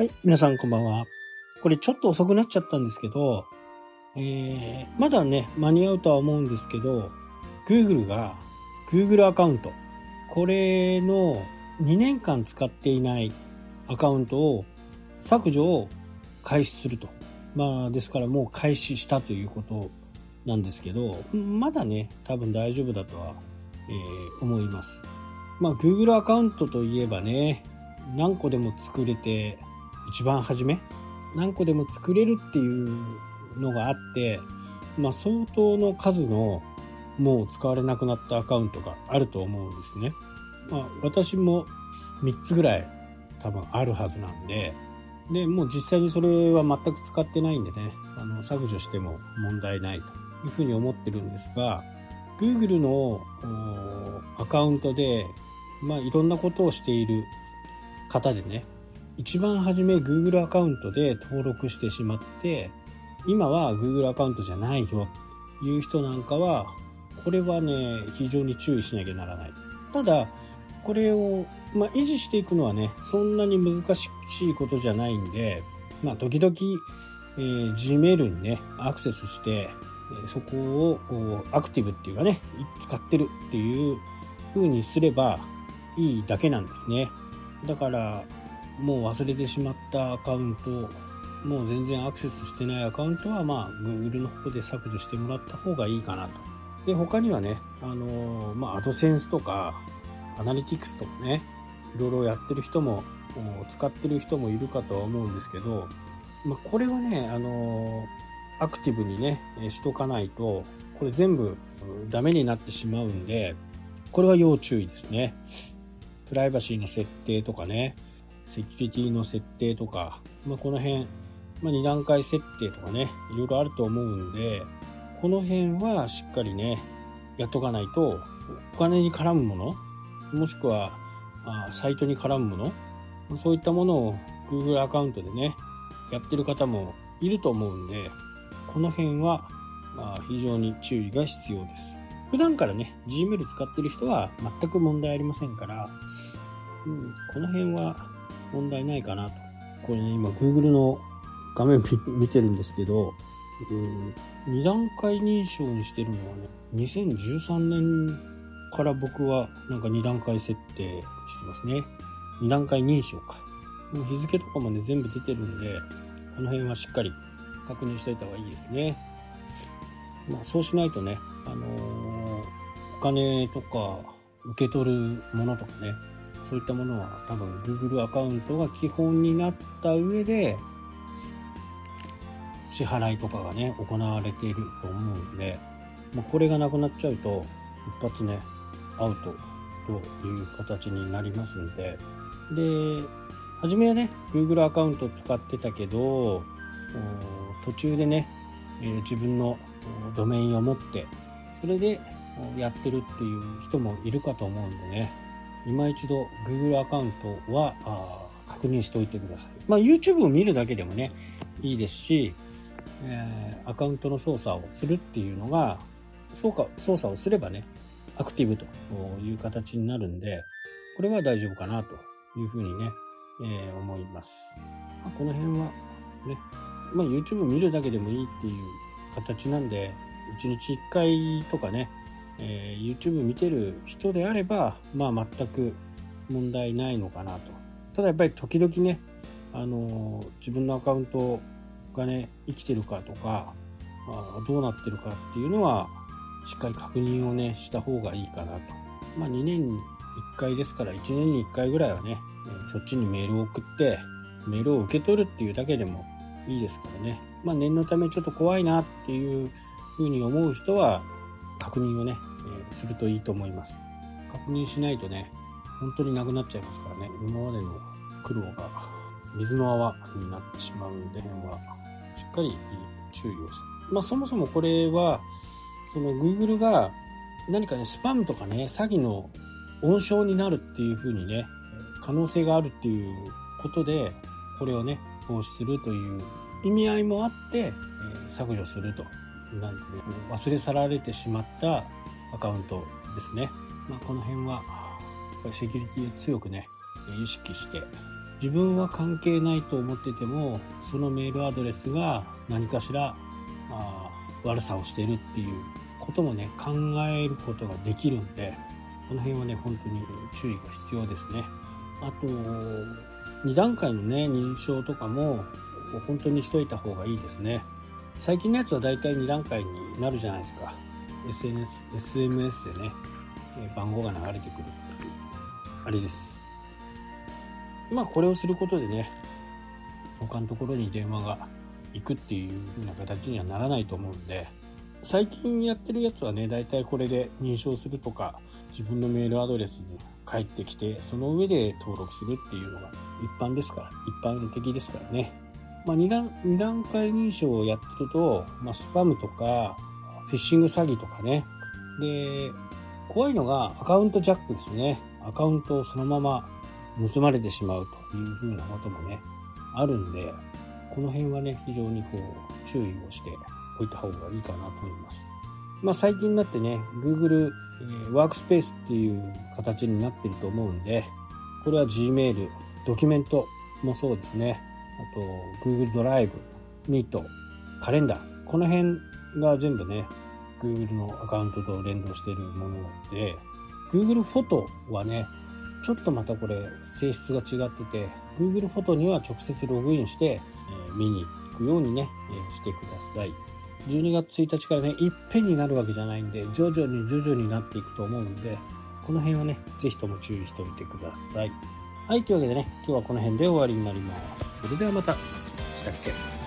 はい、皆さんこんばんは。これちょっと遅くなっちゃったんですけど、えー、まだね、間に合うとは思うんですけど、Google が Google アカウント、これの2年間使っていないアカウントを削除を開始すると。まあ、ですからもう開始したということなんですけど、まだね、多分大丈夫だとは、えー、思います。まあ、Google アカウントといえばね、何個でも作れて、一番初め、何個でも作れるっていうのがあって、まあ、相当の数のもう使われなくなったアカウントがあると思うんですね。まあ、私も3つぐらい多分あるはずなんで、で、もう実際にそれは全く使ってないんでね、あの、削除しても問題ないというふうに思ってるんですが、Google のアカウントで、まあ、いろんなことをしている方でね、一番初め Google アカウントで登録してしまって、今は Google アカウントじゃないよという人なんかは、これはね、非常に注意しなきゃならない。ただ、これを、まあ、維持していくのはね、そんなに難しいことじゃないんで、まあ、時々、えー、Gmail にね、アクセスして、そこをアクティブっていうかね、使ってるっていう風にすればいいだけなんですね。だから、もう忘れてしまったアカウント、もう全然アクセスしてないアカウントは、まあ、Google の方で削除してもらった方がいいかなと。で、他にはね、あのー、まあ、アドセンスとか、アナリティクスとかね、いろいろやってる人も、使ってる人もいるかとは思うんですけど、まあ、これはね、あのー、アクティブにね、しとかないと、これ全部ダメになってしまうんで、これは要注意ですね。プライバシーの設定とかね、セキュリティの設定とか、まあ、この辺、まあ、2段階設定とかね、いろいろあると思うんで、この辺はしっかりね、やっとかないと、お金に絡むもの、もしくは、あサイトに絡むもの、そういったものを Google アカウントでね、やってる方もいると思うんで、この辺は、まあ、非常に注意が必要です。普段からね、Gmail 使ってる人は全く問題ありませんから、うん、この辺は問題ないかなと。これね、今 Google の画面 見てるんですけど、うん、2段階認証にしてるのはね、2013年から僕はなんか2段階設定してますね。2段階認証か。もう日付とかもね、全部出てるんで、この辺はしっかり確認しておいた方がいいですね。まあそうしないとね、あのー、お金とか受け取るものとかね、そういったものは多分 Google アカウントが基本になった上で支払いとかがね行われていると思うんで、まあ、これがなくなっちゃうと一発ねアウトという形になりますんで。で初めはね Google アカウント使ってたけど途中でね、えー、自分のドメインを持ってそれでやってるっていう人もいるかと思うんでね。今一度 Google アカウントは確認しておいてください。まあ、YouTube を見るだけでもね、いいですし、えー、アカウントの操作をするっていうのが、そうか、操作をすればね、アクティブという形になるんで、これは大丈夫かなというふうにね、えー、思います。まあ、この辺はね、まあ、YouTube 見るだけでもいいっていう形なんで、1日1回とかね、えー、YouTube 見てる人であれば、まあ全く問題ないのかなと。ただやっぱり時々ね、あのー、自分のアカウントがね、生きてるかとか、あどうなってるかっていうのは、しっかり確認をね、した方がいいかなと。まあ2年に1回ですから、1年に1回ぐらいはね、そっちにメールを送って、メールを受け取るっていうだけでもいいですからね。まあ念のためちょっと怖いなっていうふうに思う人は、確認をね、えするといいと思います。確認しないとね、本当になくなっちゃいますからね、今までの苦労が水の泡になってしまうんで、はしっかり注意をして。まあそもそもこれは、その Google が何かね、スパムとかね、詐欺の温床になるっていうふうにね、可能性があるっていうことで、これをね、防止するという意味合いもあって、え、削除すると。なんでね、忘れ去られてしまったアカウントですね。まあ、この辺は、セキュリティを強くね、意識して自分は関係ないと思っててもそのメールアドレスが何かしらあ悪さをしてるっていうこともね考えることができるんでこの辺はね本当に注意が必要ですね。あと2段階のね認証とかも本当にしといた方がいいですね。最近のやつはだいたい2段階になるじゃないですか。SNS SMS でね番号が流れてくるっていうあれです。まあこれをすることでね他のところに電話が行くっていう風な形にはならないと思うんで最近やってるやつはね大体これで認証するとか自分のメールアドレスに返ってきてその上で登録するっていうのが一般ですから一般的ですからね。まあ、2, 段2段階認証をやってると、まあ、スパムとかフィッシング詐欺とかね。で怖いのがアカウントジャックですね。アカウントをそのまま盗まれてしまうというふうなこともねあるんでこの辺はね非常にこう注意をしておいた方がいいかなと思います。まあ最近になってね Google ワークスペースっていう形になってると思うんでこれは Gmail ドキュメントもそうですね。あと Google ドライブ Meet カレンダー。この辺が全部ね Google のアカウントと連動しているもので Google フォトはねちょっとまたこれ性質が違ってて Google フォトには直接ログインして、え、見に行くようにね、え、してください。12月1日からねいっぺんになるわけじゃないんで徐々に徐々になっていくと思うんでこの辺はね是非とも注意しておいてください。はいというわけでね今日はこの辺で終わりになります。それではまたしたっけ。